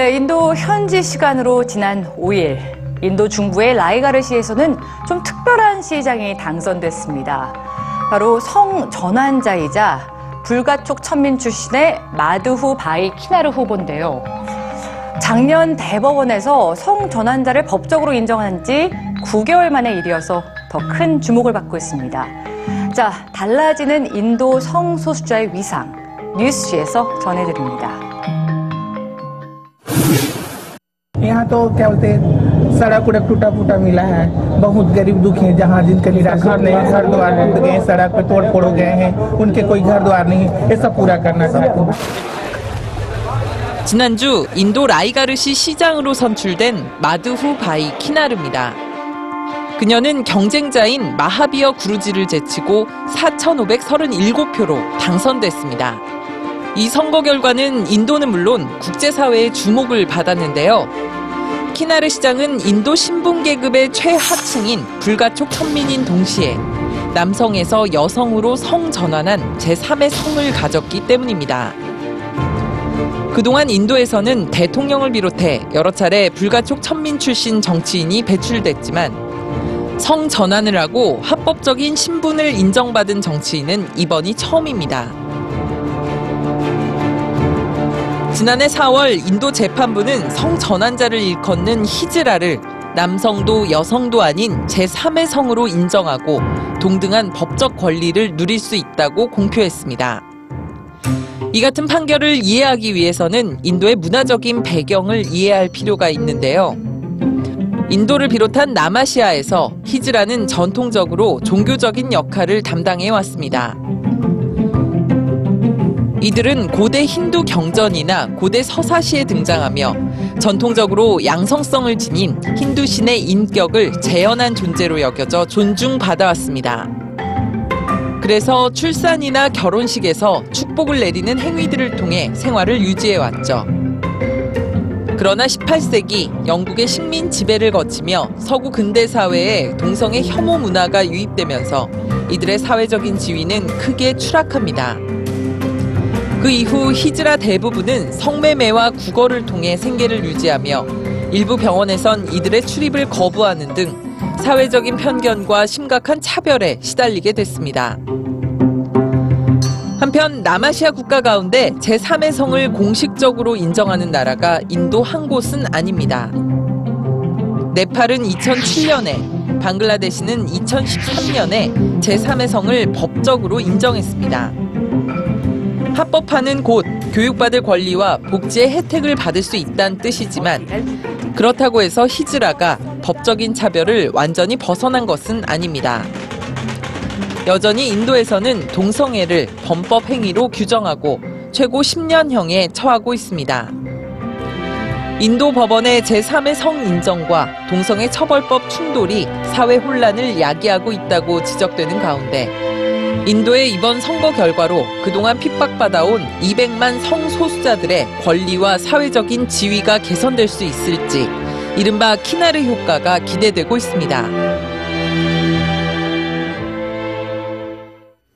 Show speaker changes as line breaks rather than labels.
네, 인도 현지 시간으로 지난 5일 인도 중부의 라이가르시에서는 좀 특별한 시장이 당선됐습니다. 바로 성 전환자이자 불가촉 천민 출신의 마두후 바이 키나르 후보인데요. 작년 대법원에서 성 전환자를 법적으로 인정한 지 9개월 만의 일이어서 더 큰 주목을 받고 있습니다. 자, 달라지는 인도 성소수자의 위상 뉴스G에서 전해드립니다.
यहाँ तो क्या बोलते हैं सड़क उड़क टूटा फूटा मिला है बहुत गरीब दुखी हैं जहाँ जिनके लिए घर नहीं है घर द्वार टूट गए हैं, सड़क पे तोड़ फोड़ हो गए हैं उनके कोई घर द्वार नहीं है ये सब पूरा करना चाहते हैं
지난주 인도 라이가르시 시장으로 선출된 마두후 바이 키나르입니다. 그녀는 경쟁자인 마하비어 구루지를 제치고 4,537표로 당선됐습니다. 이 선거 결과는 인도는 물론 국제사회의 주목을 받았는데요. 키나르 시장은 인도 신분 계급의 최하층인 불가촉 천민인 동시에 남성에서 여성으로 성 전환한 제3의 성을 가졌기 때문입니다. 그동안 인도에서는 대통령을 비롯해 여러 차례 불가촉 천민 출신 정치인이 배출됐지만 성 전환을 하고 합법적인 신분을 인정받은 정치인은 이번이 처음입니다. 지난해 4월 인도 재판부는 성 전환자를 일컫는 히즈라를 남성도 여성도 아닌 제3의 성으로 인정하고 동등한 법적 권리를 누릴 수 있다고 공표했습니다. 이 같은 판결을 이해하기 위해서는 인도의 문화적인 배경을 이해할 필요가 있는데요. 인도를 비롯한 남아시아에서 히즈라는 전통적으로 종교적인 역할을 담당해 왔습니다. 이들은 고대 힌두 경전이나 고대 서사시에 등장하며 전통적으로 양성성을 지닌 힌두 신의 인격을 재현한 존재로 여겨져 존중받아왔습니다. 그래서 출산이나 결혼식에서 축복을 내리는 행위들을 통해 생활을 유지해왔죠. 그러나 18세기 영국의 식민 지배를 거치며 서구 근대 사회에 동성애 혐오 문화가 유입되면서 이들의 사회적인 지위는 크게 추락합니다. 그 이후 히즈라 대부분은 성매매와 국어를 통해 생계를 유지하며 일부 병원에선 이들의 출입을 거부하는 등 사회적인 편견과 심각한 차별에 시달리게 됐습니다. 한편 남아시아 국가 가운데 제3의 성을 공식적으로 인정하는 나라가 인도 한 곳은 아닙니다. 네팔은 2007년에, 방글라데시는 2013년에 제3의 성을 법적으로 인정했습니다. 합법화는 곧 교육받을 권리와 복지의 혜택을 받을 수 있다는 뜻이지만 그렇다고 해서 히즈라가 법적인 차별을 완전히 벗어난 것은 아닙니다. 여전히 인도에서는 동성애를 범법 행위로 규정하고 최고 10년형에 처하고 있습니다. 인도 법원의 제3의 성 인정과 동성애 처벌법 충돌이 사회 혼란을 야기하고 있다고 지적되는 가운데 인도의 이번 선거 결과로 그동안 핍박받아온 200만 성소수자들의 권리와 사회적인 지위가 개선될 수 있을지 이른바 키나르 효과가 기대되고 있습니다.